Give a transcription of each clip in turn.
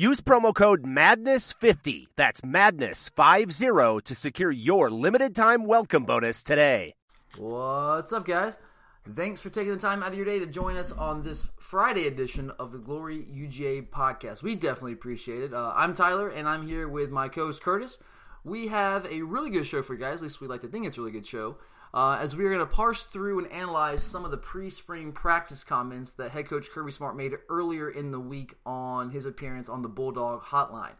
Use promo code MADNESS50, that's MADNESS50, to secure your limited time welcome bonus today. What's up, guys? Thanks for taking the time out of your day to join us on this Friday edition of the Glory UGA podcast. We definitely appreciate it. Uh, I'm Tyler, and I'm here with my co host Curtis. We have a really good show for you guys, at least we like to think it's a really good show, uh, as we are going to parse through and analyze some of the pre spring practice comments that head coach Kirby Smart made earlier in the week on his appearance on the Bulldog Hotline.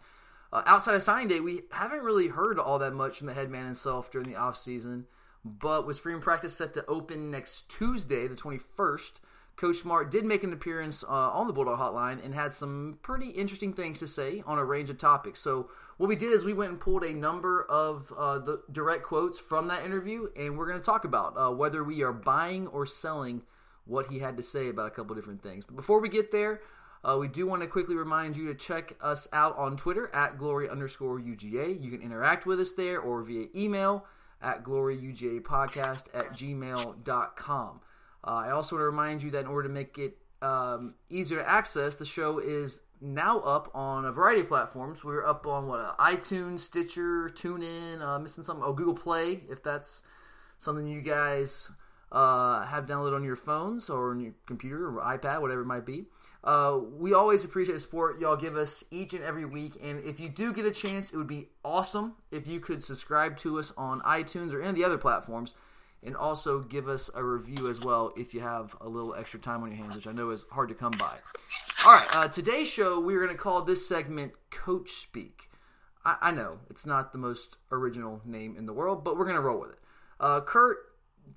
Uh, outside of signing day, we haven't really heard all that much from the head man himself during the offseason. But with spring practice set to open next Tuesday, the 21st, Coach Smart did make an appearance uh, on the Bulldog Hotline and had some pretty interesting things to say on a range of topics. So, what we did is we went and pulled a number of uh, the direct quotes from that interview, and we're going to talk about uh, whether we are buying or selling what he had to say about a couple different things. But before we get there, uh, we do want to quickly remind you to check us out on Twitter at glory underscore UGA. You can interact with us there or via email at gloryugapodcast at gmail.com. Uh, I also want to remind you that in order to make it um, easier to access, the show is now up on a variety of platforms. We're up on what uh, iTunes, Stitcher, TuneIn, uh, missing something. Oh, Google Play, if that's something you guys uh, have downloaded on your phones or on your computer or iPad, whatever it might be. Uh, we always appreciate the support y'all give us each and every week. And if you do get a chance, it would be awesome if you could subscribe to us on iTunes or any of the other platforms. And also give us a review as well if you have a little extra time on your hands, which I know is hard to come by. All right, uh, today's show, we're going to call this segment Coach Speak. I, I, know it's not the most original name in the world, but we're going to roll with it. Uh, Kurt,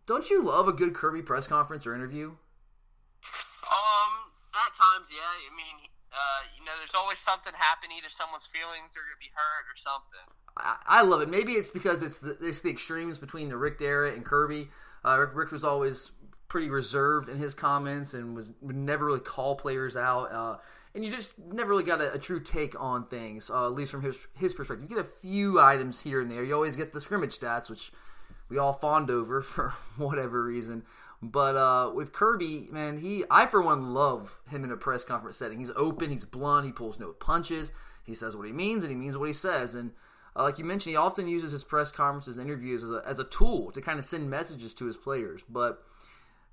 don't you love a good Kirby press conference or interview? Um, at times, yeah. I mean, uh, you know, there's always something happening. Either someone's feelings are going to be hurt or something. I, I, love it. Maybe it's because it's the, it's the extremes between the Richt era and Kirby. Uh, Richt, Richt, was always pretty reserved in his comments and was would never really call players out. Uh, and you just never really got a, a true take on things, uh, at least from his his perspective. You get a few items here and there. You always get the scrimmage stats, which we all fawned over for whatever reason. But uh, with Kirby, man, he I for one love him in a press conference setting. He's open, he's blunt, he pulls no punches. He says what he means, and he means what he says. And uh, like you mentioned, he often uses his press conferences, interviews as a, as a tool to kind of send messages to his players. But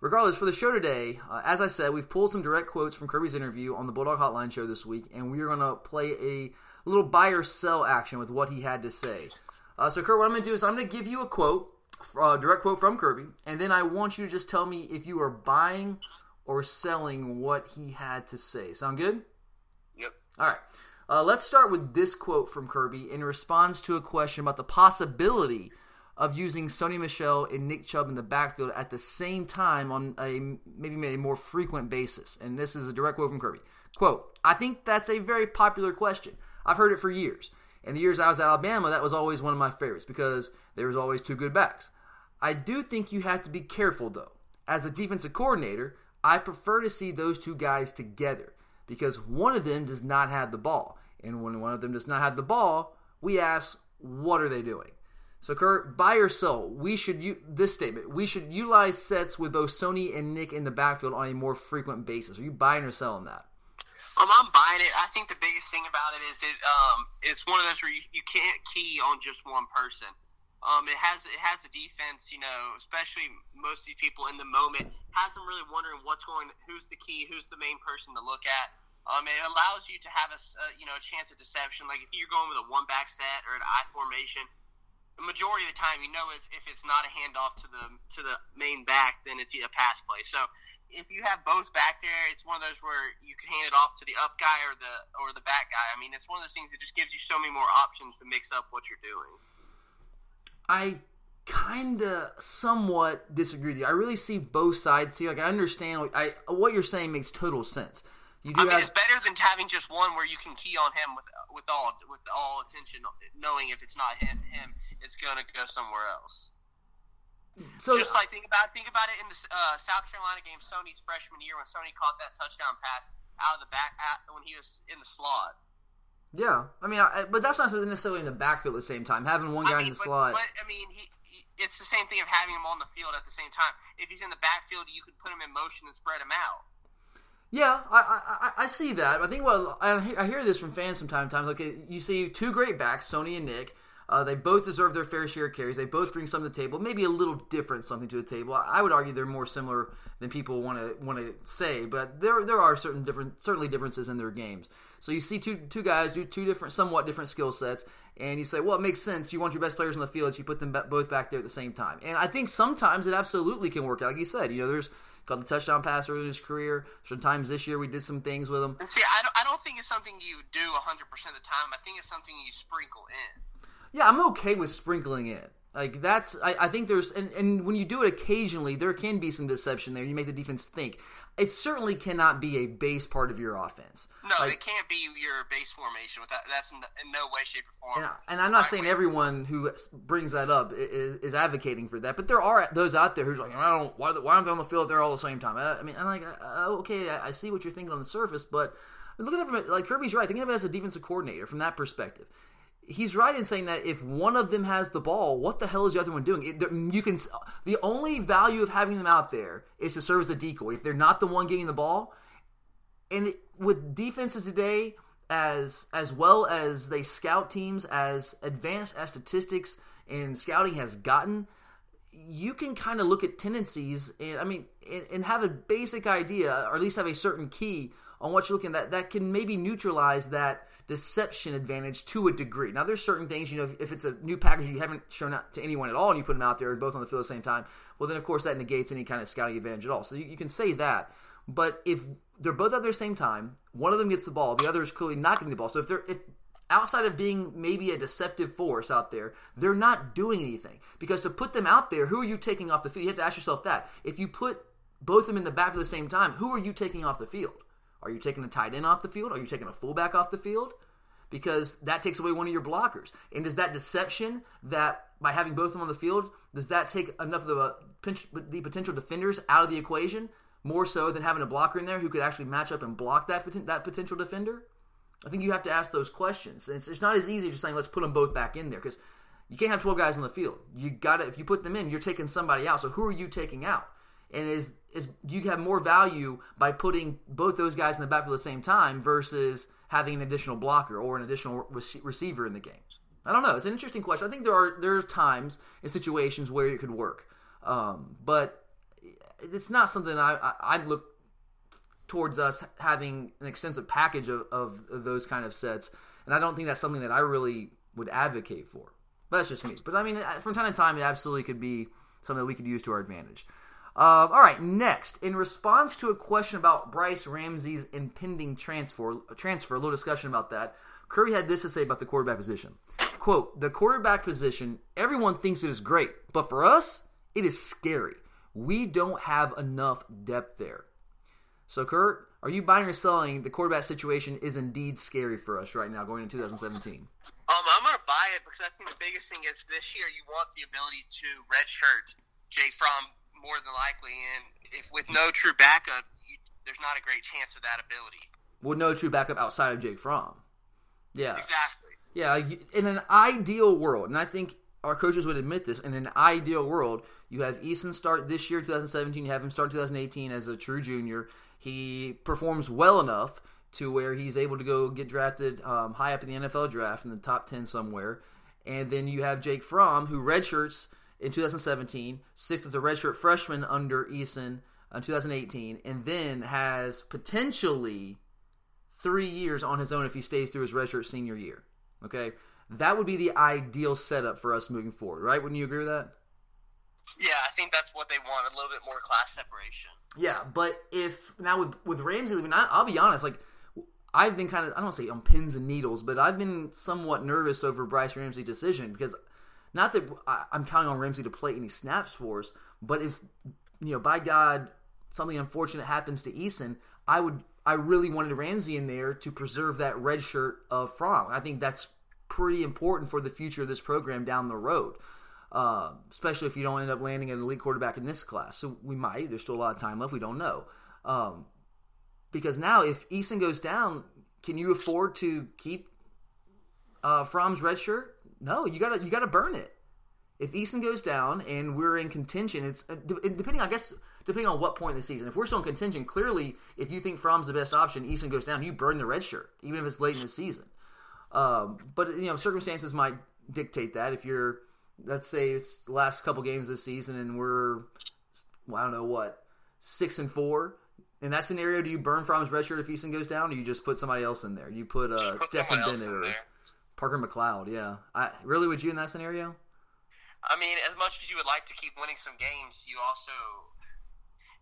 regardless, for the show today, uh, as I said, we've pulled some direct quotes from Kirby's interview on the Bulldog Hotline show this week, and we are going to play a little buy or sell action with what he had to say. Uh, so, Kurt, what I'm going to do is I'm going to give you a quote uh, direct quote from Kirby, and then I want you to just tell me if you are buying or selling what he had to say. Sound good? Yep. All right. Uh, let's start with this quote from Kirby in response to a question about the possibility of using Sony Michel and Nick Chubb in the backfield at the same time on a maybe a more frequent basis. And this is a direct quote from Kirby. Quote, I think that's a very popular question. I've heard it for years. In the years I was at Alabama, that was always one of my favorites because there was always two good backs. I do think you have to be careful though. As a defensive coordinator, I prefer to see those two guys together because one of them does not have the ball. And when one of them does not have the ball, we ask, what are they doing? So, Kurt, buy or sell, we should use this statement. We should utilize sets with both Sony and Nick in the backfield on a more frequent basis. Are you buying or selling that? Um, I'm buying it. I think the biggest thing about it is that um, it's one of those where you, you can't key on just one person. Um, it has it has a defense, you know, especially most of these people in the moment has them really wondering what's going, who's the key, who's the main person to look at. Um, it allows you to have a uh, you know a chance of deception. Like if you're going with a one back set or an I formation, the majority of the time, you know if, if it's not a handoff to the to the main back, then it's a pass play. So if you have both back there, it's one of those where you can hand it off to the up guy or the or the back guy. I mean, it's one of those things that just gives you so many more options to mix up what you're doing. I kind of somewhat disagree with you. I really see both sides here. Like I understand, I what you're saying makes total sense. You do I mean, have, it's better than having just one where you can key on him with with all with all attention, knowing if it's not him, him it's going to go somewhere else. So just like think about think about it in the uh, South Carolina game, Sony's freshman year when Sony caught that touchdown pass out of the back at, when he was in the slot. Yeah, I mean, I, but that's not necessarily in the backfield at the same time. Having one guy I mean, in the but, slot. But I mean, he, he, it's the same thing of having him on the field at the same time. If he's in the backfield, you could put him in motion and spread him out. Yeah, I, I, I see that. I think well, I hear this from fans sometimes. Okay, you see two great backs, Sony and Nick. Uh, they both deserve their fair share of carries. They both bring something to the table, maybe a little different something to the table. I would argue they're more similar than people want to want to say, but there there are certain different certainly differences in their games. So you see two two guys do two different, somewhat different skill sets, and you say, well, it makes sense. You want your best players on the field, so you put them both back there at the same time. And I think sometimes it absolutely can work out. Like you said, you know, there's got the touchdown pass early in his career. Sometimes this year we did some things with him. See, I don't, I don't think it's something you do 100% of the time. I think it's something you sprinkle in. Yeah, I'm okay with sprinkling it. Like that's, I, I think there's, and, and when you do it occasionally, there can be some deception there. You make the defense think. It certainly cannot be a base part of your offense. No, like, it can't be your base formation. Without that's in, in no way, shape, or form. And, and I'm not saying everyone who brings that up is, is, advocating for that, but there are those out there who's like, I don't, why, why aren't they on the field there all the same time? I, I mean, I'm like, uh, okay, I, I see what you're thinking on the surface, but look at it from like Kirby's right. Thinking of it as a defensive coordinator from that perspective he's right in saying that if one of them has the ball, what the hell is the other one doing? It, you can the only value of having them out there is to serve as a decoy. If they're not the one getting the ball, and it, with defenses today, as as well as they scout teams, as advanced as statistics and scouting has gotten, you can kind of look at tendencies and I mean and, and have a basic idea, or at least have a certain key on what you're looking at that can maybe neutralize that deception advantage to a degree. Now, there's certain things, you know, if, if, it's a new package you haven't shown out to anyone at all and you put them out there both on the field at the same time, well, then of course that negates any kind of scouting advantage at all. So you, you can say that. But if they're both out there at the same time, one of them gets the ball, the other is clearly not getting the ball. So if they're if outside of being maybe a deceptive force out there, they're not doing anything. Because to put them out there, who are you taking off the field? You have to ask yourself that. If you put both of them in the back at the same time, who are you taking off the field? Are you taking a tight end off the field? Are you taking a fullback off the field? Because that takes away one of your blockers. And does that deception that by having both of them on the field, does that take enough of the, uh, the potential defenders out of the equation more so than having a blocker in there who could actually match up and block that that potential defender? I think you have to ask those questions. It's, it's not as easy as just saying let's put them both back in there because you can't have 12 guys on the field. You got to if you put them in, you're taking somebody out. So who are you taking out? And is is you have more value by putting both those guys in the backfield at the same time versus having an additional blocker or an additional receiver in the game? I don't know. It's an interesting question. I think there are there are times and situations where it could work, um, but it's not something I, I I look towards us having an extensive package of, of, of, those kind of sets, and I don't think that's something that I really would advocate for. But that's just me. But I mean, from time to time, it absolutely could be something that we could use to our advantage. Uh, all right, next, in response to a question about Bryce Ramsey's impending transfer, transfer, a little discussion about that. Kirby had this to say about the quarterback position. Quote, the quarterback position, everyone thinks it is great, but for us, it is scary. We don't have enough depth there. So, Kurt, are you buying or selling the quarterback situation is indeed scary for us right now going into 2017? Um, I'm going to buy it because I think the biggest thing is this year you want the ability to redshirt Jake Fromm more than likely. And if with no true backup, you, there's not a great chance of that ability. With no true backup outside of Jake Fromm. Yeah. Exactly. Yeah. In an ideal world, and I think our coaches would admit this, in an ideal world, you have Eason start this year, 2017. You have him start 2018 as a true junior. He performs well enough to where he's able to go get drafted um, high up in the NFL draft in the top 10 somewhere. And then you have Jake Fromm, who redshirts in 2017, sixth as a redshirt freshman under Eason uh, in 2018, and then has potentially three years on his own if he stays through his redshirt senior year. Okay, that would be the ideal setup for us moving forward, right? Wouldn't you agree with that? Yeah, I think that's what they want a little bit more class separation. Yeah, but if now with with Ramsey leaving, I, I'll be honest, like I've been kind of I don't say on pins and needles, but I've been somewhat nervous over Bryce Ramsey's decision because not that I'm counting on Ramsey to play any snaps for us, but if you know by God something unfortunate happens to Eason, I would I really wanted Ramsey in there to preserve that red shirt of Fromm. I think that's pretty important for the future of this program down the road. Uh, especially if you don't end up landing an elite quarterback in this class. So we might. There's still a lot of time left. We don't know. Um, because now, if Eason goes down, can you afford to keep uh, Fromm's red shirt? No, you gotta you gotta burn it. If Eason goes down and we're in contention, it's uh, depending. I guess depending on what point in the season. If we're still in contention, clearly, if you think Fromm's the best option, Eason goes down, you burn the red shirt, even if it's late in the season. Um, but you know, circumstances might dictate that. If you're, let's say, it's the last couple games this season, and we're, well, I don't know what, six and four. In that scenario, do you burn Fromm's red shirt if Eason goes down, or you just put somebody else in there? You put, uh, put Stetson Bennett or there. Parker McLeod. Yeah, I really would you in that scenario? I mean, as much as you would like to keep winning some games, you also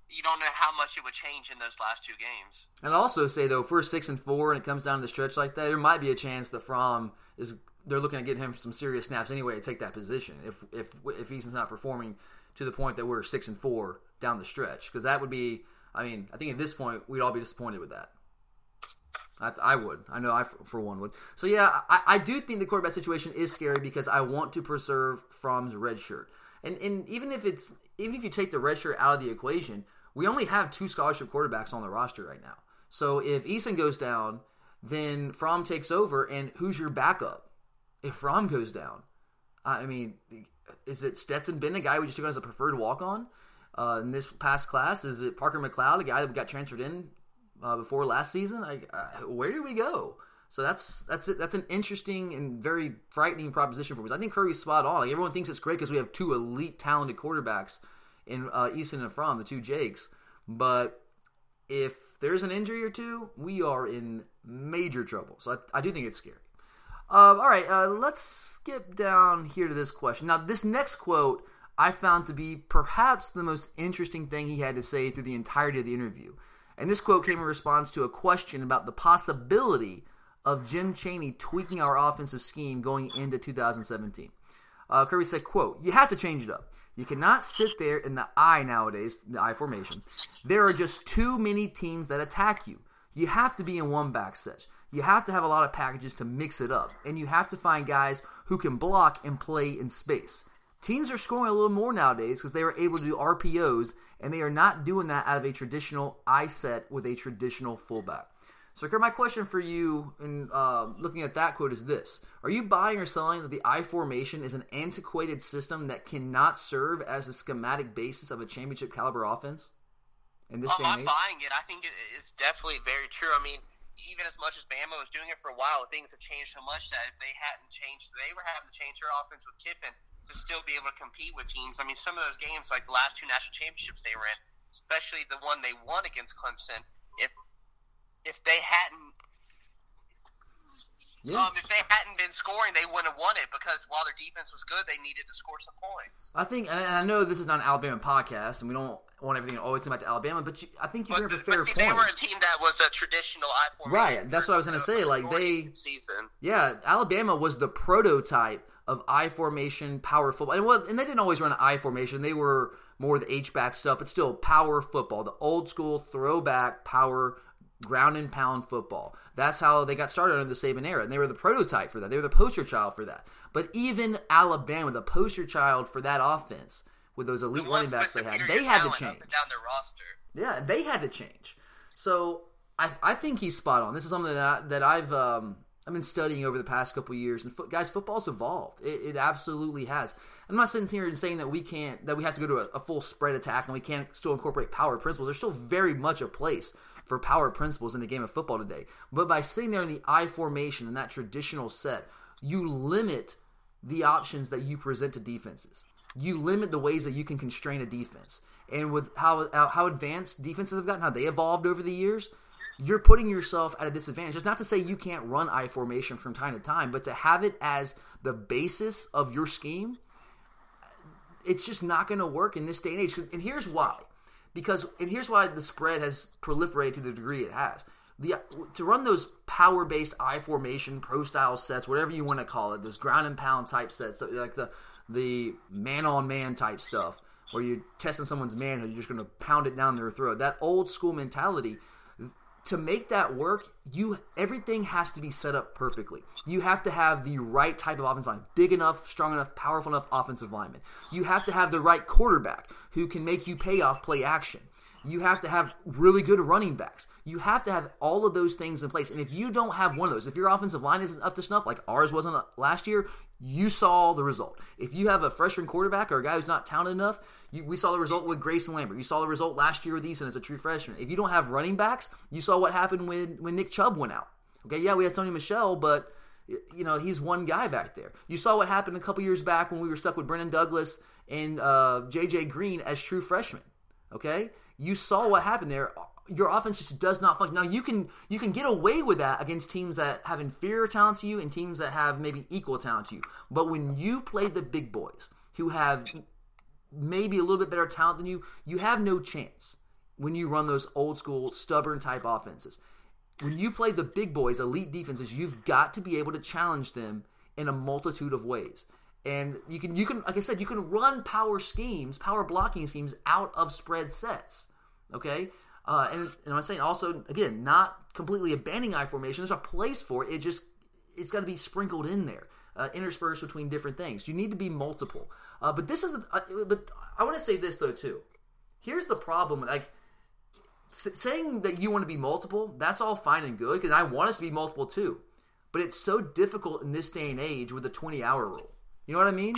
you don't know how much it would change in those last two games. And I'll also say though, if we're six and four and it comes down to the stretch like that, there might be a chance that Fromm is they're looking at getting him some serious snaps anyway to take that position. If if if Eason's not performing to the point that we're six and four down the stretch, because that would be, I mean, I think at this point we'd all be disappointed with that. I, I would. I know I for one would. So yeah, I, I do think the quarterback situation is scary because I want to preserve Fromm's red shirt. And and even if it's even if you take the red shirt out of the equation, we only have two scholarship quarterbacks on the roster right now. So if Eason goes down, then Fromm takes over, and who's your backup? If Fromm goes down, I mean, is it Stetson Bennett, a guy we just took on as a preferred walk on uh, in this past class? Is it Parker McLeod, a guy that got transferred in uh, before last season? I, uh, where do we go? So that's that's that's an interesting and very frightening proposition for us. I think Kirby's spot on. Like everyone thinks it's great because we have two elite, talented quarterbacks in uh, Eason and Fromm, the two Jakes. But if there's an injury or two, we are in major trouble. So I, I do think it's scary. Uh, all right, uh, let's skip down here to this question. Now, this next quote I found to be perhaps the most interesting thing he had to say through the entirety of the interview. And this quote came in response to a question about the possibility of Jim Chaney tweaking our offensive scheme going into 2017. Uh, Kirby said, quote, you have to change it up. You cannot sit there in the I nowadays, the I formation. There are just too many teams that attack you. You have to be in one back set. You have to have a lot of packages to mix it up. And you have to find guys who can block and play in space. Teams are scoring a little more nowadays because they are able to do RPOs, and they are not doing that out of a traditional I set with a traditional fullback. So, my question for you in uh, looking at that quote is this Are you buying or selling that the I formation is an antiquated system that cannot serve as a schematic basis of a championship caliber offense? In this um, I'm buying it. I think it's definitely very true. I mean, even as much as Bama was doing it for a while, things have changed so much that if they hadn't changed, they were having to change their offense with Kiffin to still be able to compete with teams. I mean, some of those games, like the last two national championships they were in, especially the one they won against Clemson, if if they hadn't yeah. Um, if they hadn't been scoring, they wouldn't have won it because while their defense was good, they needed to score some points. I think, and I know this is not an Alabama podcast, and we don't want everything to always come back to Alabama, but you, I think you bring up a fair see, point. They were a team that was a traditional I formation. Right, that's what I was going to say. Like they, season. yeah, Alabama was the prototype of I formation power football, and what, and they didn't always run an I formation. They were more the H back stuff, but still power football, the old school throwback power ground and pound football. That's how they got started under the Saban era, and they were the prototype for that. They were the poster child for that. But even Alabama, the poster child for that offense, with those elite the running backs they had, they had to change. Down their roster. Yeah, they had to change. So I, I think he's spot on. This is something that I, that I've um, I've been studying over the past couple years. And fo- guys, football's evolved. It, it, absolutely has. I'm not sitting here and saying that we can't that we have to go to a, a full spread attack and we can't still incorporate power principles. There's still very much a place for power principles in the game of football today. But by sitting there in the I formation in that traditional set, you limit the options that you present to defenses. You limit the ways that you can constrain a defense. And with how uh, how advanced defenses have gotten, how they evolved over the years, you're putting yourself at a disadvantage. It's not to say you can't run I formation from time to time, but to have it as the basis of your scheme, it's just not going to work in this day and age. And here's why. Because and here's why the spread has proliferated to the degree it has. The to run those power based I formation pro style sets, whatever you want to call it, those ground and pound type sets, like the the man on man type stuff, where you're testing someone's manhood, you're just going to pound it down their throat. That old school mentality to make that work, you everything has to be set up perfectly. You have to have the right type of offensive line, big enough, strong enough, powerful enough offensive lineman. You have to have the right quarterback who can make you pay off play action. You have to have really good running backs. You have to have all of those things in place. And if you don't have one of those, if your offensive line isn't up to snuff, like ours wasn't uh, last year, you saw the result. If you have a freshman quarterback or a guy who's not talented enough, you, we saw the result with Grayson Lambert. You saw the result last year with Eason as a true freshman. If you don't have running backs, you saw what happened when when Nick Chubb went out. Okay, yeah, we had Sony Michel, but you know he's one guy back there. You saw what happened a couple years back when we were stuck with Brendan Douglas and uh, J.J. Green as true freshmen. Okay, you saw what happened there your offense just does not function. Now you can you can get away with that against teams that have inferior talent to you and teams that have maybe equal talent to you. But when you play the big boys who have maybe a little bit better talent than you, you have no chance when you run those old school stubborn type offenses. When you play the big boys, elite defenses, you've got to be able to challenge them in a multitude of ways. And you can you can like I said, you can run power schemes, power blocking schemes out of spread sets. Okay? Uh, and, and I'm saying also again, not completely abandoning I formation. There's a place for it. It just it's got to be sprinkled in there, uh, interspersed between different things. You need to be multiple. Uh, but this is the. Uh, but I want to say this though too. Here's the problem. Like saying that you want to be multiple, that's all fine and good because I want us to be multiple too. But it's so difficult in this day and age with the 20 hour rule. You know what I mean?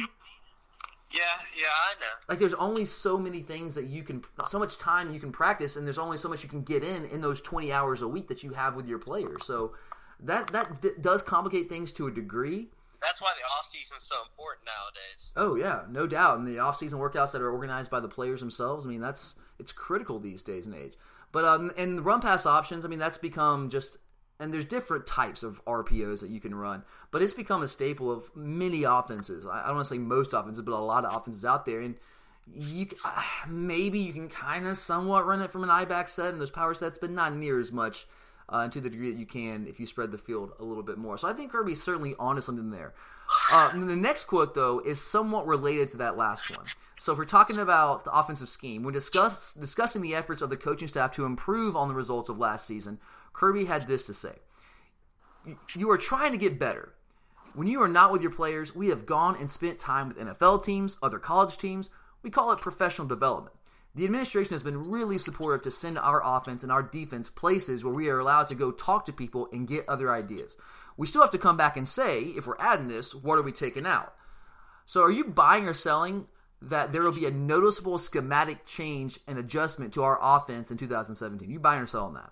Yeah, yeah, I know. Like there's only so many things that you can, so much time you can practice, and there's only so much you can get in in those 20 hours a week that you have with your players. So that that d- does complicate things to a degree. That's why the off season is so important nowadays. Oh yeah, no doubt. And the off season workouts that are organized by the players themselves. I mean, that's it's critical these days and age. But um, and the run pass options. I mean, that's become just and there's different types of RPOs that you can run, but it's become a staple of many offenses. I don't want to say most offenses, but a lot of offenses out there. And you uh, maybe you can kind of somewhat run it from an I back set and those power sets, but not near as much uh, to the degree that you can if you spread the field a little bit more. So I think Kirby's certainly onto something there. Uh, the next quote, though, is somewhat related to that last one. So if we're talking about the offensive scheme, when discuss, discussing the efforts of the coaching staff to improve on the results of last season, Kirby had this to say You are trying to get better. When you are not with your players, we have gone and spent time with NFL teams, other college teams. We call it professional development. The administration has been really supportive to send our offense and our defense places where we are allowed to go talk to people and get other ideas. We still have to come back and say, if we're adding this, what are we taking out? So, are you buying or selling that there will be a noticeable schematic change and adjustment to our offense in 2017? You buying or selling that?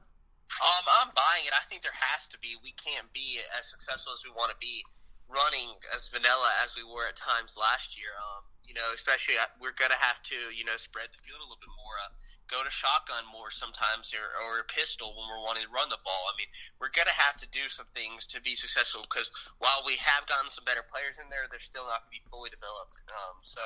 Um, I'm buying it. I think there has to be. We can't be as successful as we want to be running as vanilla as we were at times last year. Um, you know, especially uh, we're going to have to, you know, spread the field a little bit more, uh, go to shotgun more sometimes, or, or a pistol when we're wanting to run the ball. I mean, we're going to have to do some things to be successful because while we have gotten some better players in there, they're still not going to be fully developed. Um, so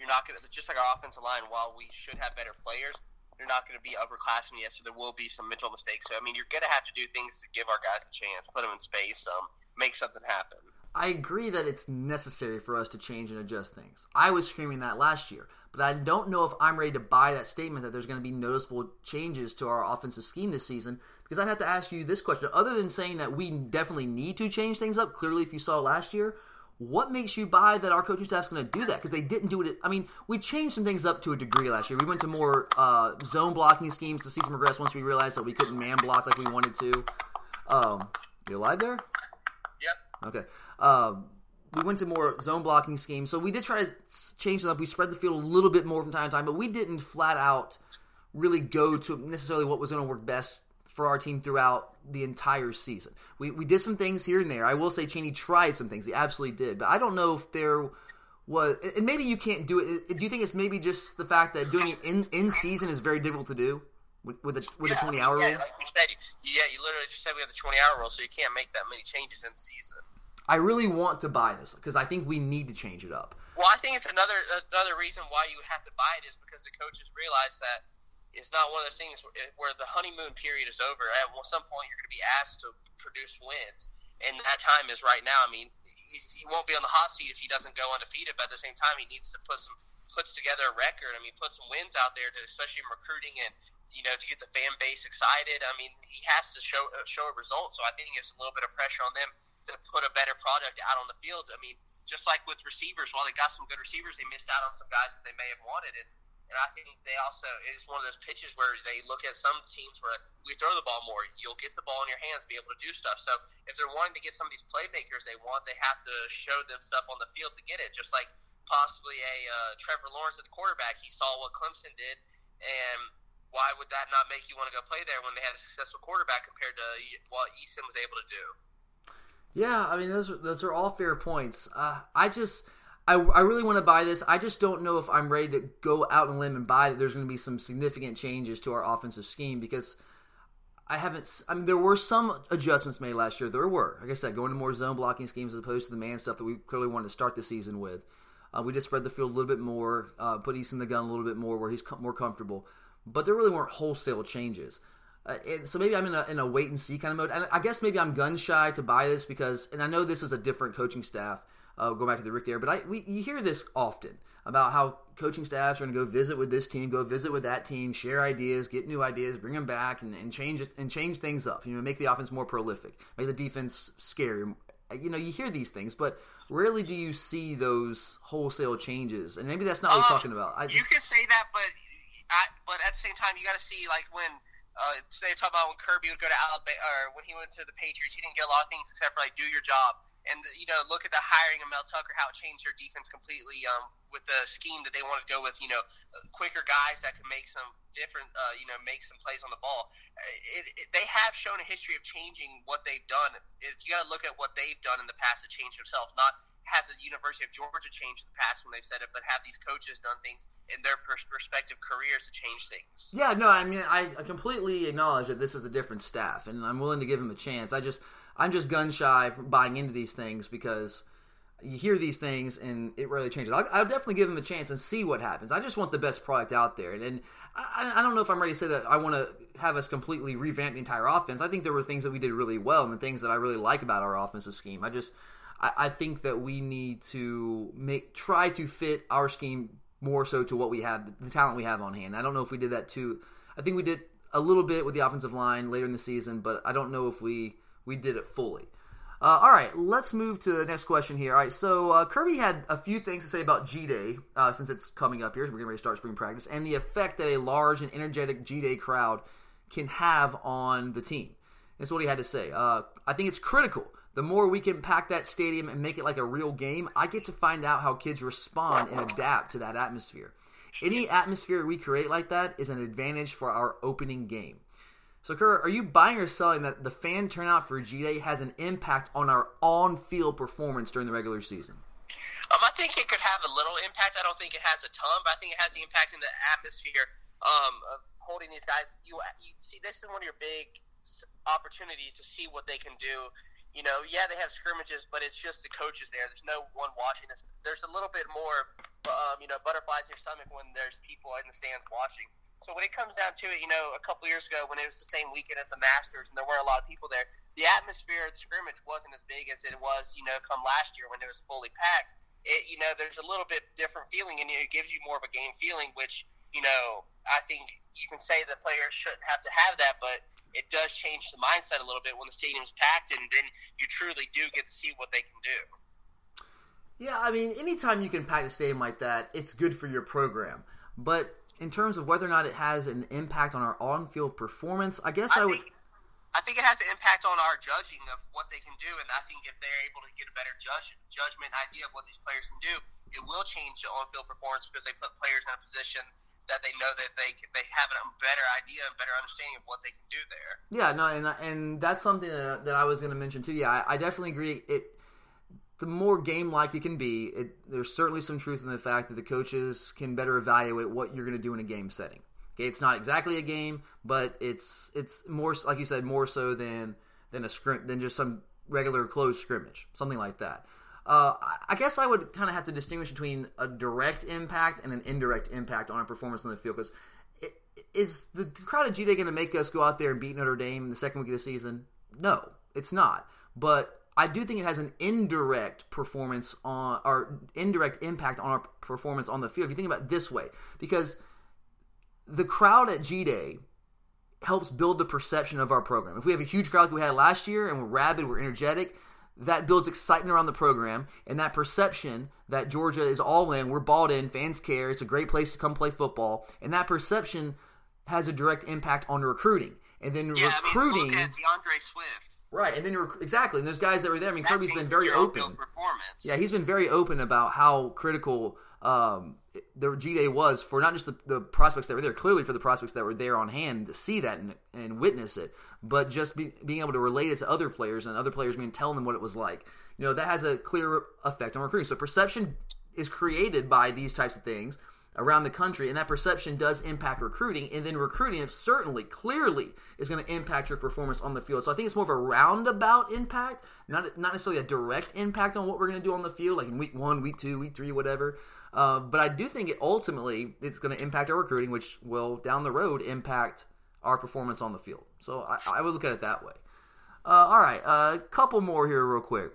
you're not going to, just like our offensive line, while we should have better players, you're not going to be upperclassmen yet, so there will be some mental mistakes. So I mean, you're going to have to do things to give our guys a chance, put them in space, um, make something happen. I agree that it's necessary for us to change and adjust things. I was screaming that last year, but I don't know if I'm ready to buy that statement that there's going to be noticeable changes to our offensive scheme this season because I'd have to ask you this question. Other than saying that we definitely need to change things up, clearly, if you saw last year, what makes you buy that our coaching staff's going to do that? Because they didn't do it. I mean, we changed some things up to a degree last year. We went to more uh, zone blocking schemes to see some progress once we realized that we couldn't man block like we wanted to. Um, you alive there? Yep. Okay. Um, we went to more zone blocking schemes, so we did try to change them up. We spread the field a little bit more from time to time, but we didn't flat out really go to necessarily what was going to work best for our team throughout the entire season. We, we did some things here and there. I will say Chaney tried some things. He absolutely did. But I don't know if there was, and maybe you can't do it. Do you think it's maybe just the fact that doing it in, in season is very difficult to do? with, with a with yeah, a twenty hour yeah, rule. like you said, yeah, you literally just said we have the twenty hour rule, so you can't make that many changes in season. I really want to buy this because I think we need to change it up. Well, I think it's another another reason why you have to buy it is because the coaches realize that it's not one of those things where, the honeymoon period is over. At some point, you're going to be asked to produce wins, and that time is right now. I mean, he, won't be on the hot seat if he doesn't go undefeated, but at the same time, he needs to put some puts together a record. I mean, put some wins out there, to, especially in recruiting and you know to get the fan base excited. I mean, he has to show show a result. So I think there's a little bit of pressure on them to put a better product out on the field. I mean, just like with receivers, while they got some good receivers, they missed out on some guys that they may have wanted. And, and I think they also it is one of those pitches where they look at some teams where we throw the ball more, you'll get the ball in your hands, be able to do stuff. So if they're wanting to get some of these playmakers they want, they have to show them stuff on the field to get it. Just like possibly a uh, Trevor Lawrence at the quarterback, he saw what Clemson did, and why would that not make you want to go play there when they had a successful quarterback compared to what Eason was able to do? Yeah, I mean those are, those are all fair points. Uh, I just I, I really want to buy this. I just don't know if I'm ready to go out and limb and buy that there's going to be some significant changes to our offensive scheme because I haven't. I mean, there were some adjustments made last year. There were, like I said, going to more zone blocking schemes as opposed to the man stuff that we clearly wanted to start the season with. Uh, we just spread the field a little bit more, uh, put Eason the gun a little bit more where he's more comfortable. But there really weren't wholesale changes. Uh, and so maybe I'm in a, in a wait and see kind of mode. And I guess maybe I'm gun shy to buy this because, and I know this is a different coaching staff. Uh, go back to the Richt there, but I we you hear this often about how coaching staffs are going to go visit with this team, go visit with that team, share ideas, get new ideas, bring them back, and, and change it and change things up. You know, make the offense more prolific, make the defense scary. You know, you hear these things, but rarely do you see those wholesale changes. And maybe that's not what Uh, he's talking about. I just, you can say that, but I, but at the same time, you got to see like when. Uh, say talk about when Kirby would go to Alabama, or when he went to the Patriots, he didn't get a lot of things except for like do your job. And you know, look at the hiring of Mel Tucker, how it changed their defense completely um, with the scheme that they wanted to go with. You know, quicker guys that could make some different, uh, you know, make some plays on the ball. It, it, they have shown a history of changing what they've done. It, you got to look at what they've done in the past to change themselves, not has the University of Georgia changed in the past when they've said it, but have these coaches done things in their respective careers to change things? Yeah, no, I mean, I, completely acknowledge that this is a different staff, and I'm willing to give him a chance. I just, I'm just gun shy buying into these things because you hear these things and it really changes. I'll, I'll definitely give him a chance and see what happens. I just want the best product out there, and, and I, I don't know if I'm ready to say that I want to have us completely revamp the entire offense. I think there were things that we did really well and the things that I really like about our offensive scheme. I just, I, I think that we need to make try to fit our scheme more so to what we have, the talent we have on hand. I don't know if we did that too. I think we did a little bit with the offensive line later in the season, but I don't know if we we did it fully. Uh, all right, let's move to the next question here. All right, so uh, Kirby had a few things to say about G Day uh, since it's coming up here. We're getting ready to start spring practice and the effect that a large and energetic G Day crowd can have on the team. This is what he had to say. Uh, I think it's critical. The more we can pack that stadium and make it like a real game, I get to find out how kids respond and adapt to that atmosphere. Any atmosphere we create like that is an advantage for our opening game. So, Kerr, are you buying or selling that the fan turnout for G Day has an impact on our on field performance during the regular season? Um, I think it could have a little impact. I don't think it has a ton, but I think it has the impact in the atmosphere um, of holding these guys. You, you see, this is one of your big opportunities to see what they can do. You know, yeah, they have scrimmages, but it's just the coaches there. There's no one watching this. There's a little bit more, um, you know, butterflies in your stomach when there's people in the stands watching. So when it comes down to it, you know, a couple years ago when it was the same weekend as the Masters and there weren't a lot of people there, the atmosphere of the scrimmage wasn't as big as it was, you know, come last year when it was fully packed. It, you know, there's a little bit different feeling and it gives you more of a game feeling, which, you know, I think you can say that players shouldn't have to have that, but it does change the mindset a little bit when the stadium's packed and then you truly do get to see what they can do. Yeah, I mean, anytime you can pack a stadium like that, it's good for your program. But in terms of whether or not it has an impact on our on-field performance, I guess I, I would. think, I think it has an impact on our judging of what they can do, and I think if they're able to get a better judge, judgment idea of what these players can do, it will change the on-field performance because they put players in a position that they know that they they have a better idea and better understanding of what they can do there. Yeah, no, and and that's something that, that I was going to mention too. Yeah, I, I definitely agree. It the more game like it can be, it, there's certainly some truth in the fact that the coaches can better evaluate what you're going to do in a game setting. Okay, it's not exactly a game, but it's it's more like you said, more so than than a scrim than just some regular closed scrimmage, something like that. Uh, I guess I would kind of have to distinguish between a direct impact and an indirect impact on a performance on the field because is the crowd at G Day going to make us go out there and beat Notre Dame in the second week of the season? No, it's not. But I do think it has an indirect performance on or indirect impact on our performance on the field. If you think about it this way, because the crowd at G Day helps build the perception of our program. If we have a huge crowd like we had last year and we're rabid, we're energetic, that builds excitement around the program and that perception that Georgia is all in, we're bought in, fans care, it's a great place to come play football, and that perception has a direct impact on recruiting. And then yeah, recruiting, I mean, look at D'Andre Swift. Right, and then rec- exactly, and those guys that were there. I mean, That Kirby's been very open. Performance. Yeah, he's been very open about how critical um, the G Day was for not just the, the prospects that were there, clearly for the prospects that were there on hand to see that and, and witness it, but just be, being able to relate it to other players and other players being telling them what it was like. You know, that has a clear effect on recruiting. So perception is created by these types of things around the country, and that perception does impact recruiting, and then recruiting certainly, clearly, is going to impact your performance on the field. So I think it's more of a roundabout impact, not not necessarily a direct impact on what we're going to do on the field, like in week one, week two, week three, whatever. Uh, but I do think it ultimately it's going to impact our recruiting, which will down the road impact our performance on the field. So I, I would look at it that way. Uh, all right, a uh, couple more here, real quick.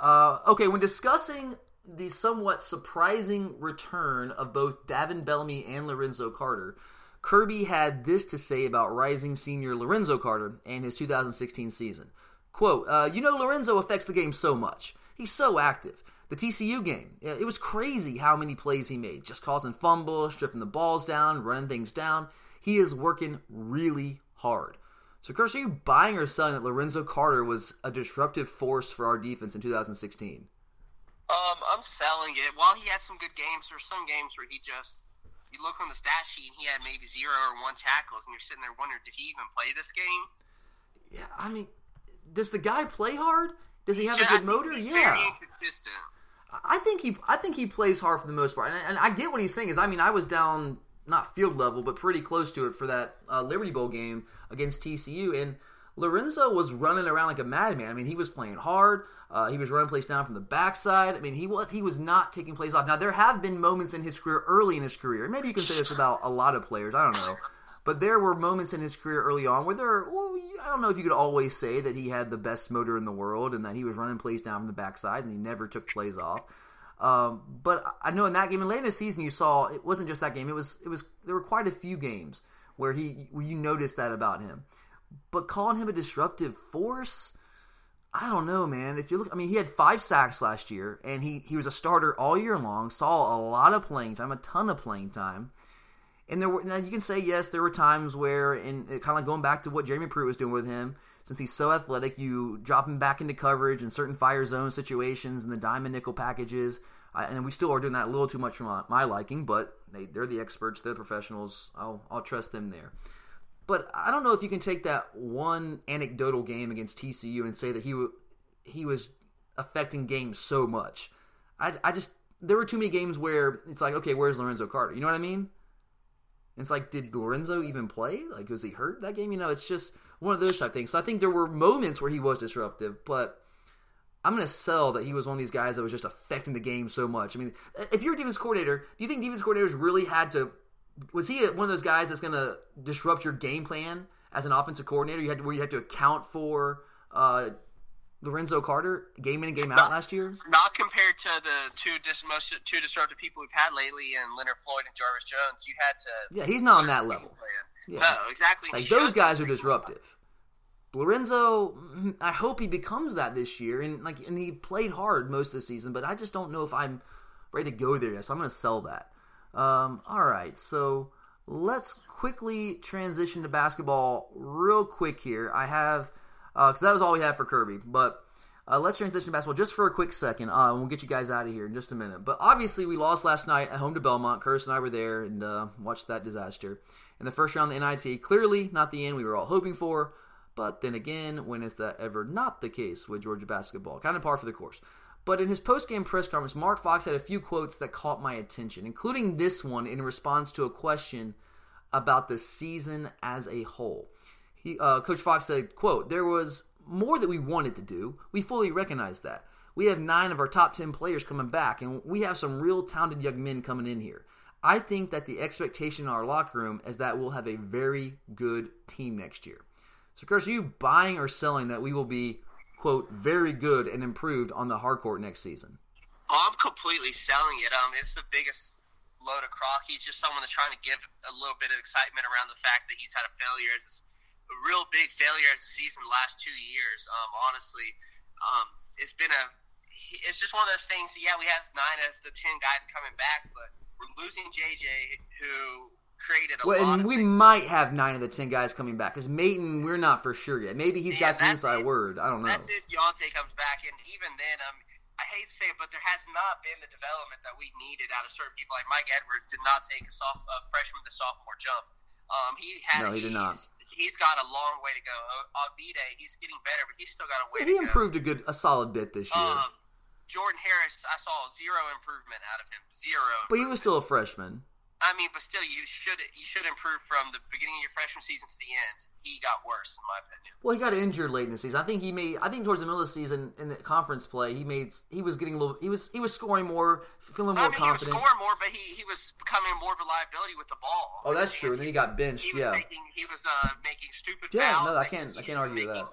Uh, okay, when discussing the somewhat surprising return of both Davin Bellamy and Lorenzo Carter, Kirby had this to say about rising senior Lorenzo Carter and his 2016 season. Quote, uh, You know, Lorenzo affects the game so much. He's so active. The TCU game, it was crazy how many plays he made, just causing fumbles, stripping the balls down, running things down. He is working really hard. So, Chris, are you buying or selling that Lorenzo Carter was a disruptive force for our defense in 2016? Um, I'm selling it. While he had some good games, there's some games where he just you look on the stat sheet and he had maybe zero or one tackles, and you're sitting there wondering, did he even play this game? Yeah, I mean, does the guy play hard? Does he have a good motor? He's Yeah, inconsistent. I think he I think he plays hard for the most part, and, and I get what he's saying. Is I mean I was down not field level, but pretty close to it for that uh, Liberty Bowl game against TCU, and Lorenzo was running around like a madman. I mean he was playing hard. Uh, he was running plays down from the backside. I mean he was he was not taking plays off. Now there have been moments in his career early in his career, maybe you can say this about a lot of players. I don't know. But there were moments in his career early on where there, well, I don't know if you could always say that he had the best motor in the world and that he was running plays down from the backside and he never took plays off. Um, but I know in that game and late in the season, you saw it wasn't just that game. It was it was there were quite a few games where he where you noticed that about him. But calling him a disruptive force, I don't know, man. If you look, I mean, he had five sacks last year, and he he was a starter all year long. Saw a lot of playing time, a ton of playing time. And there were now you can say yes, there were times where, and kind of like going back to what Jeremy Pruitt was doing with him, since he's so athletic, you drop him back into coverage in certain fire zone situations and the diamond nickel packages. I, and we still are doing that a little too much for my, my liking, but they, they're the experts, they're the professionals. I'll I'll trust them there. But I don't know if you can take that one anecdotal game against TCU and say that he w- he was affecting games so much. I, I just there were too many games where it's like, okay, where's Lorenzo Carter? You know what I mean? It's like, did Lorenzo even play? Like, was he hurt that game? You know, it's just one of those type things. So I think there were moments where he was disruptive, but I'm going to sell that he was one of these guys that was just affecting the game so much. I mean, if you're a defense coordinator, do you think defense coordinators really had to? Was he one of those guys that's going to disrupt your game plan as an offensive coordinator? You had to, where you had to account for uh, Lorenzo Carter game in and game out last year. Not compared to the two dis- most two disruptive people we've had lately, and Leonard Floyd and Jarvis Jones. You had to. Yeah, he's not on that level. Yeah. No, exactly. Like those guys are disruptive. Lorenzo, mm, I hope he becomes that this year, and like, and he played hard most of the season, but I just don't know if I'm ready to go there yet. So I'm going to sell that. Um, all right, so let's quickly transition to basketball real quick here. I have because that was all we had for Kirby, but. Uh, let's transition to basketball just for a quick second. Uh, we'll get you guys out of here in just a minute. But obviously, we lost last night at home to Belmont. Curtis and I were there and uh, watched that disaster. In the first round of the NIT, clearly not the end we were all hoping for. But then again, when is that ever not the case with Georgia basketball? Kind of par for the course. But in his post-game press conference, Mark Fox had a few quotes that caught my attention, including this one in response to a question about the season as a whole. He, uh, Coach Fox said, "quote There was more that we wanted to do. We fully recognize that. We have nine of our top ten players coming back, and we have some real talented young men coming in here. I think that the expectation in our locker room is that we'll have a very good team next year. So, Chris, are you buying or selling that we will be, quote, very good and improved on the hard court next season? Oh, I'm completely selling it. Um, it's the biggest load of crock. He's just someone that's trying to give a little bit of excitement around the fact that he's had a failure as a real big failure as a season the last two years. Um, honestly, um, it's been a it's just one of those things. Yeah, we have nine of the ten guys coming back, but we're losing JJ, who created a well, lot. and we things. might have nine of the ten guys coming back because Maten, we're not for sure yet. Maybe he's Yeah, got some inside it. word. I don't know. That's if Deontay comes back, and even then, um, I hate to say it, but there has not been the development that we needed out of certain people. Like Mike Edwards did not take a, soph- a freshman to sophomore jump. Um, he had No, he did not. he's- got a long way to go. Uh, Avide, he's getting better, but he's still got a way he to go. improved a good, a solid bit this year, Um, Jordan Harris, I saw zero improvement out of him. Zero. but he was still a freshman. I mean, but still, you should you should improve from the beginning of your freshman season to the end. He got worse, in my opinion. Well, he got injured late in the season. I think he made. I think towards the middle of the season in the conference play, he made. He was getting a little. He was. He was scoring more, feeling I more mean, confident. he was scoring more, but he, he was becoming more of a liability with the ball. Oh, that's true. And then he got benched. He was Yeah. making he was uh, making stupid Yeah, no, I can't- I can't argue be that.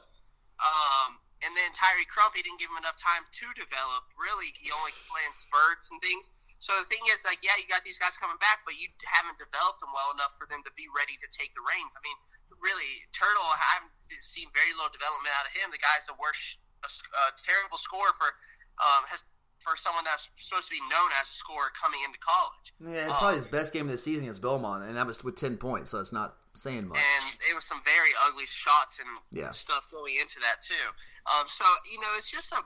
Um, and then Tyree Crump, he didn't give him enough time to develop. Really, he only played in spurts and things. So the thing is, like, yeah, you got these guys coming back, but you haven't developed them well enough for them to be ready to take the reins. I mean, really, Turtle, I haven't seen very little development out of him. The guy's a worst, a, terrible scorer for um, has for someone that's supposed to be known as a scorer coming into college. Yeah, Um, probably his best game of the season against Belmont, and that was with ten points, so it's not saying much. and it was some very ugly shots and Yeah. stuff going into that too. Um, so you know, it's just a.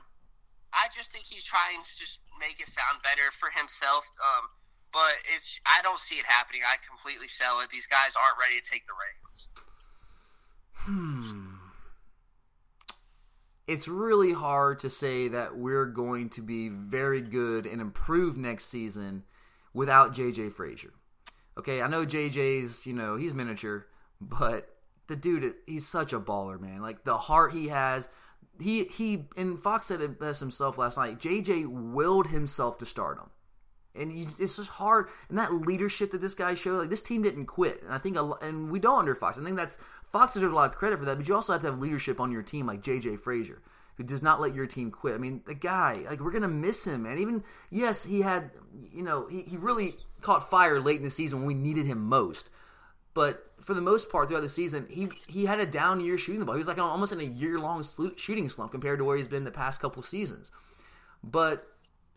I just think he's trying to just make it sound better for himself. Um, but it's I don't see it happening. I completely sell it. These guys aren't ready to take the reins. Hmm. it's really hard to say that we're going to be very good and improve next season without JJ Frazier. Okay, I know JJ's, you know, he's miniature, but the dude, he's such a baller, man. Like the heart he has. He he and Fox said it best himself last night. JJ willed himself to stardom. And you, it's just hard, and that leadership that this guy showed, like this team didn't quit, and I think, a, and we don't under Fox. I think that's Fox deserves a lot of credit for that, but you also have to have leadership on your team, like JJ Frazier, who does not let your team quit. I mean, the guy, like we're gonna miss him, and even yes, he had, you know, he, he really caught fire late in the season when we needed him most, but for the most part throughout the season, he he had a down year shooting the ball. He was like almost in a year long shooting slump compared to where he's been the past couple seasons, but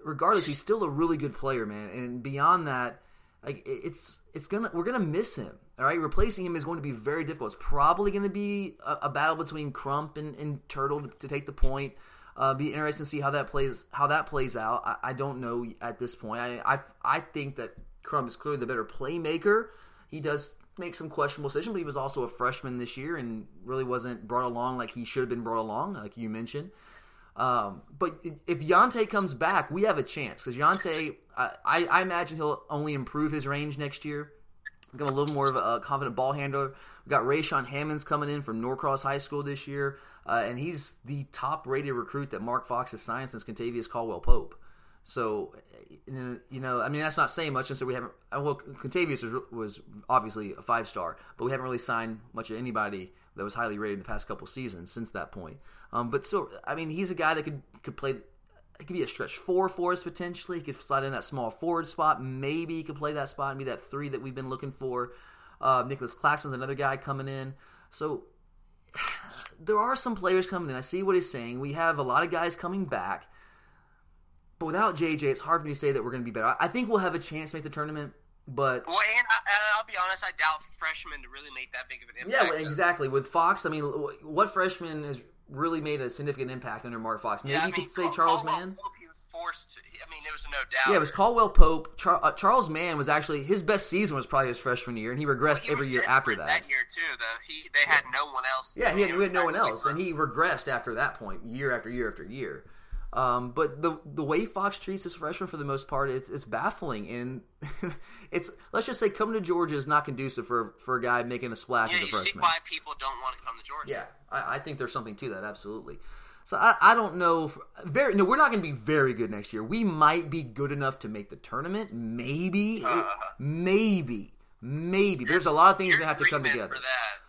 regardless, he's still a really good player, man. And beyond that, like it's it's gonna we're gonna miss him. All right, replacing him is going to be very difficult. It's probably going to be a, a battle between Crump and, and Turtle to, to take the point. Uh, be interesting to see how that plays how that plays out. I, I don't know at this point. I, I I think that Crump is clearly the better playmaker. He does make some questionable decisions, but he was also a freshman this year and really wasn't brought along like he should have been brought along, like you mentioned. Um, but if Yante comes back, we have a chance because Yante, I, I, I imagine he'll only improve his range next year, become a little more of a, confident ball handler. We got Rayshaun Hammonds coming in from Norcross High School this year, uh, and he's the top rated recruit that Mark Fox has signed since Kentavious Caldwell Pope. So, you know, I mean, that's not saying much. And so we haven't. Well, Kentavious was, was obviously a five star, but we haven't really signed much of anybody that was highly rated in the past couple seasons since that point. Um, but still, I mean, he's a guy that could could play. It could be a stretch four for us potentially. He could slide in that small forward spot. Maybe he could play that spot and be that three that we've been looking for. Uh, Nicolas Claxton's another guy coming in. So there are some players coming in. I see what he's saying. We have a lot of guys coming back. But without JJ, it's hard for me to say that we're going to be better. I think we'll have a chance to make the tournament, but Well, and I, I'll be honest, I doubt freshmen to really make that big of an impact. well, exactly. With Fox, I mean, what freshman has really made a significant impact under Mark Fox? Maybe Yeah, I you mean, could say Cal- Charles Caldwell Mann. Pope, he was forced to. I mean, it was no doubt. Yeah, it was Caldwell Pope. Char- uh, Charles Mann was actually his best season was probably his freshman year, and he regressed He every year after that. That year too, though, he they had no one else. Yeah, he had, we had no one else, and he regressed after that point, year after year after year. Um, but the the way Fox treats his freshmen for the most part, it's, it's baffling, and it's let's just say coming to Georgia is not conducive for for a guy making a splash Yeah, as a you freshman. see why people don't want to come to Georgia. Yeah, I, I think there's something to that. Absolutely. So I, I don't know. If, very no, we're not going to be very good next year. We might be good enough to make the tournament, maybe, maybe, maybe. But there's a lot of things that have to come together.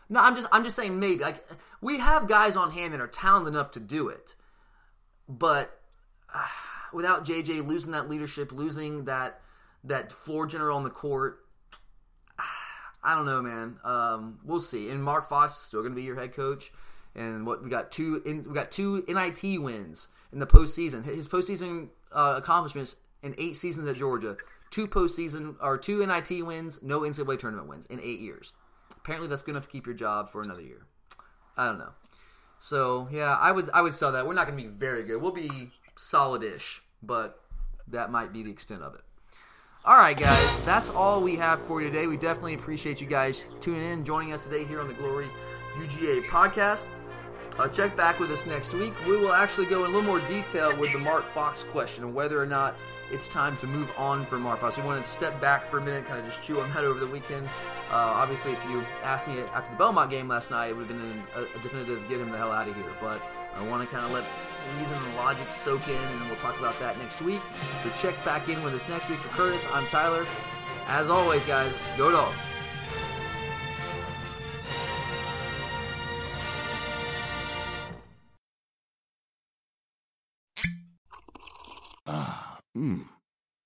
No, I'm just I'm just saying maybe. Like we have guys on hand that are talented enough to do it, but uh, without JJ losing that leadership, losing that that floor general on the court, I don't know, man. Um, we'll see. And Mark Fox is still going to be your head coach. And what we got two in, we got two NIT wins in the postseason. His postseason uh, accomplishments in eight seasons at Georgia, two postseason or two NIT wins, no NCAA tournament wins in eight years. Apparently, that's enough to keep your job for another year. I don't know. So yeah, I would I would sell that. We're not going to be very good. We'll be solid-ish, but that might be the extent of it. All right, guys, that's all we have for you today. We definitely appreciate you guys tuning in, joining us today here on the Glory UGA podcast. Uh, check back with us next week. We will actually go in a little more detail with the Mark Fox question and whether or not it's time to move on from Mark Fox. We wanted to step back for a minute, kind of just chew on that over the weekend. Uh, obviously, if you asked me after the Belmont game last night, it would have been a, a definitive get him the hell out of here. But I want to kind of let reason and logic soak in, and we'll talk about that next week. So check back in with us next week. For Curtis, I'm Tyler. As always, guys, go dogs.